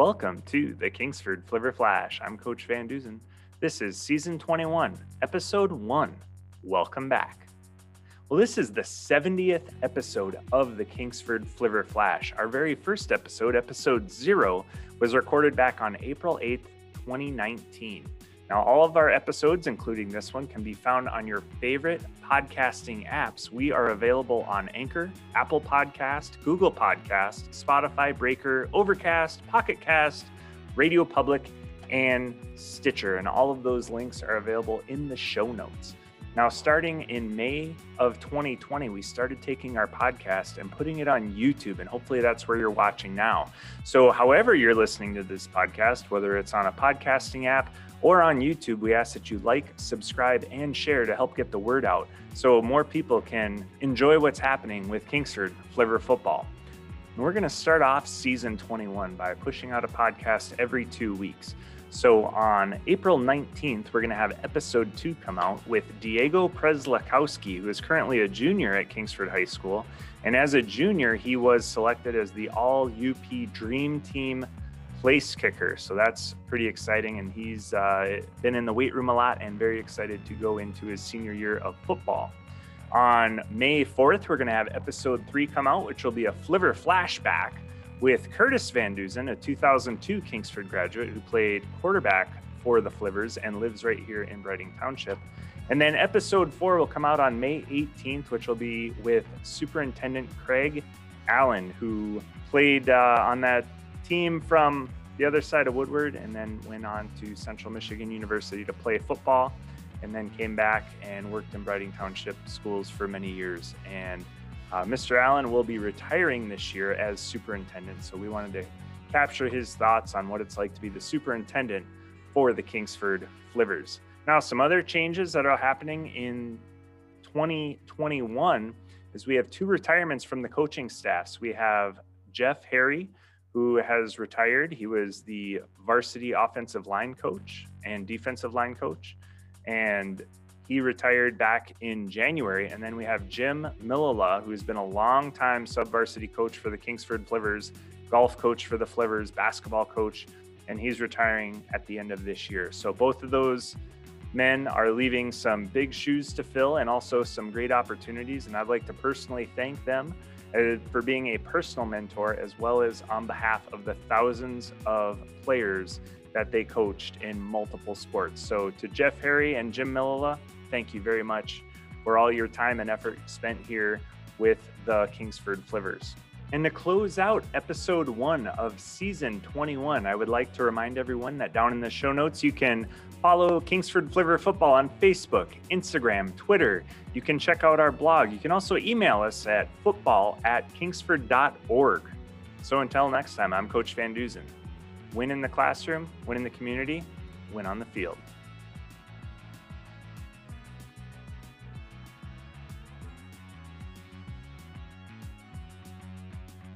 Welcome to the Kingsford Flivver Flash. I'm Coach Van Duzen. This is season 21, episode 1. Welcome back. Well, this is the 70th episode of the Kingsford Flivver Flash. Our very first episode, episode 0, was recorded back on April 8th, 2019. Now, all of our episodes, including this one, can be found on your favorite podcasting apps. We are available on Anchor, Apple Podcast, Google Podcast, Spotify, Breaker, Overcast, Pocket Cast, Radio Public, and Stitcher. And all of those links are available in the show notes. Now, starting in May of 2020, we started taking our podcast and putting it on YouTube, and hopefully that's where you're watching now. So, however, you're listening to this podcast, whether it's on a podcasting app, or on YouTube, we ask that you like, subscribe, and share to help get the word out so more people can enjoy what's happening with Kingsford Flivver football. We're going to start off season 21 by pushing out a podcast every two weeks. So on April 19th, we're going to have episode two come out with Diego Preslakowski, who is currently a junior at Kingsford High School. And as a junior, he was selected as the All UP Dream Team place kicker. So that's pretty exciting. And he's uh, been in the weight room a lot and very excited to go into his senior year of football. On May 4th, we're going to have episode three come out, which will be a Flivver flashback with Curtis Van Duzen, a 2002 Kingsford graduate who played quarterback for the Flivvers and lives right here in Breitung Township. And then episode four will come out on May 18th, which will be with Superintendent Craig Allen, who played uh, on that team from the other side of Woodward and then went on to Central Michigan University to play football and then came back and worked in Breitung Township schools for many years. And uh, Mr. Allen will be retiring this year as superintendent. So we wanted to capture his thoughts on what it's like to be the superintendent for the Kingsford Flivvers. Now, some other changes that are happening in 2021 is we have two retirements from the coaching staffs. We have Jeff Harry, who has retired. He was the varsity offensive line coach and defensive line coach. And he retired back in January. And then we have Jim Millala, who's been a long time sub varsity coach for the Kingsford Flivvers, golf coach for the Flivvers, basketball coach, and he's retiring at the end of this year. So both of those men are leaving some big shoes to fill and also some great opportunities. And I'd like to personally thank them uh, for being a personal mentor, as well as on behalf of the thousands of players that they coached in multiple sports. So, to Jeff Harry and Jim Millala, thank you very much for all your time and effort spent here with the Kingsford Flivvers. And to close out episode one of season 21, I would like to remind everyone that down in the show notes, you can follow Kingsford Flivver Football on Facebook, Instagram, Twitter. You can check out our blog. You can also email us at football at kingsford.org. So until next time, I'm Coach Van Duzen. Win in the classroom, win in the community, win on the field.